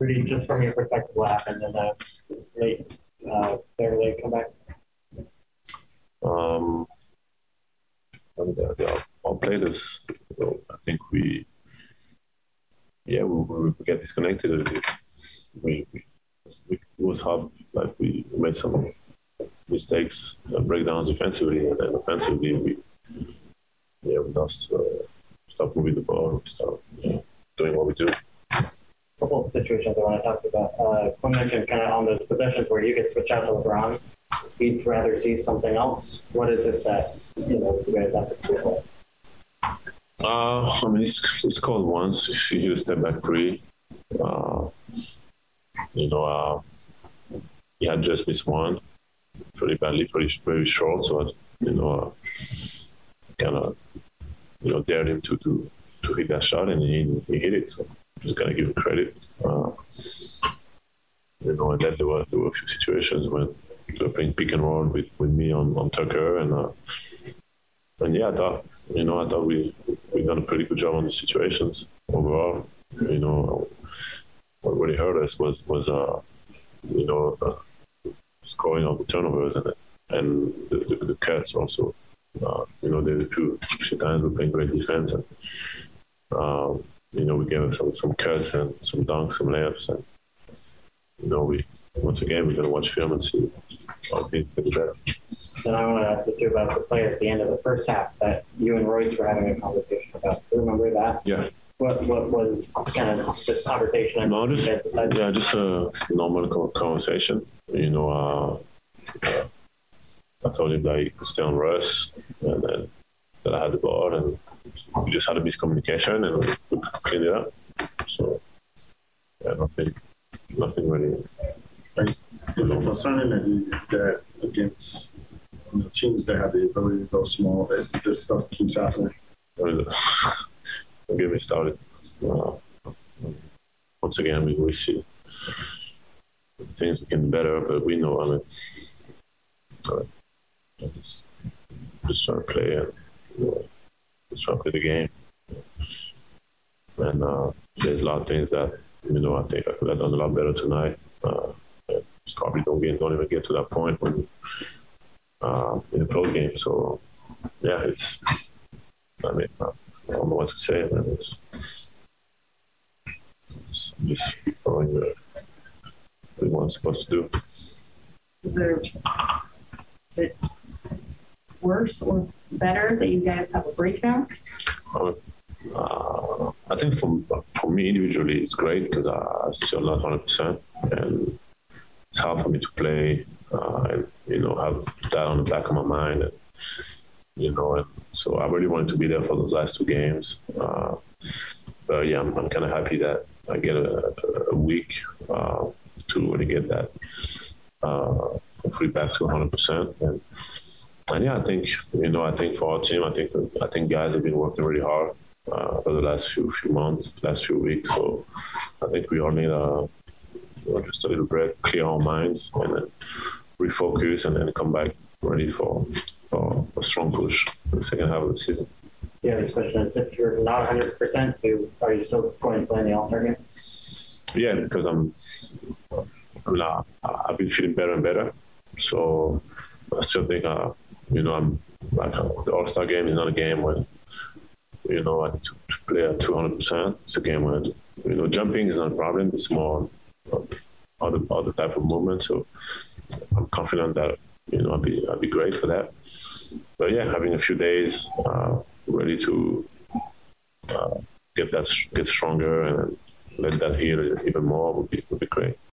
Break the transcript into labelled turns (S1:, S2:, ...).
S1: Rudy, just from your perspective, what happened in the late uh, Beverly comeback?
S2: Um, and uh, yeah, our players, so I think we, yeah, we, we get disconnected a little bit. We, we, it was hard, like we made some mistakes, uh, breakdowns defensively, and then offensively, we, yeah, we lost, uh, stop moving the ball, stop doing what we do
S1: couple of situations I want to talk about. Uh, Quin mentioned kind of on those possessions where you could switch out to LeBron. You'd rather see something else. What is it that you know you guys have to do?
S2: Uh, I mean, it's, it's called once. Hit a step back three, uh, you know, uh, he had just missed one pretty badly, pretty very short. So, you know, uh, kind of, you know, dared him to to to hit that shot, and he, he hit it. So just gonna give credit. Uh, you know, and then there were there were a few situations when they were playing pick and roll with, with me on, on Tucker, and uh, and yeah, I thought you know I thought we we done a pretty good job on the situations overall. You know, what really hurt us was was uh you know uh, scoring of the turnovers and and the, the, the cuts also. Uh, you know, there were few, few times we're playing great defense and. Um, you know, we gave some some cuts and some dunks, some layups, and you know, we once again we're gonna watch film and see how things get better.
S1: Then I want to ask you about the play at the end of the first half that you and Royce were having a conversation about. Do you remember that?
S2: Yeah.
S1: What what was kind of this conversation?
S2: No, just yeah, just a normal conversation. You know, uh, I told him that he could stay on Russ, and then that I had the ball, and we just had a miscommunication and we cleaned it up. So yeah, nothing, nothing really.
S3: Is it concerning that, that against you know, teams that have the ability to go small, that this stuff keeps happening?
S2: Don't get me started. Uh, once again, we, we see things we can do better, but we know, I mean, uh, just, just trying to play and you know, disrupted the game. And uh, there's a lot of things that you know I think I could have done a lot better tonight. Uh, probably don't get don't even get to that point when uh, in a close game. So yeah, it's I mean I don't know what to say. Man. It's, it's just following the what I'm supposed to do.
S4: Is there is it worse or better that you guys have a breakdown?
S2: Uh, uh, I think for for me individually, it's great because I'm still not 100, percent and it's hard for me to play uh, and you know have that on the back of my mind, and you know, and so I really wanted to be there for those last two games. Uh, but yeah, I'm, I'm kind of happy that I get a, a week uh, to really get that uh, hopefully back to 100 percent and and yeah, I think you know, I think for our team, I think I think guys have been working really hard uh, for the last few few months, last few weeks. So I think we all need a you know, just a little break, clear our minds, and then refocus, and then come back ready for for a strong push in the second half of the season.
S1: Yeah, this question is: If you're not 100, percent are you still going to play in the All Star game?
S2: Yeah, because I'm. I mean, I, I've been feeling better and better, so I still think uh, you know, I'm like the All Star game is not a game when you know I play at 200. percent It's a game when you know jumping is not a problem. It's more other other type of movement. So I'm confident that you know I'll be I'll be great for that. But yeah, having a few days uh, ready to uh, get that get stronger and let that heal even more would be would be great.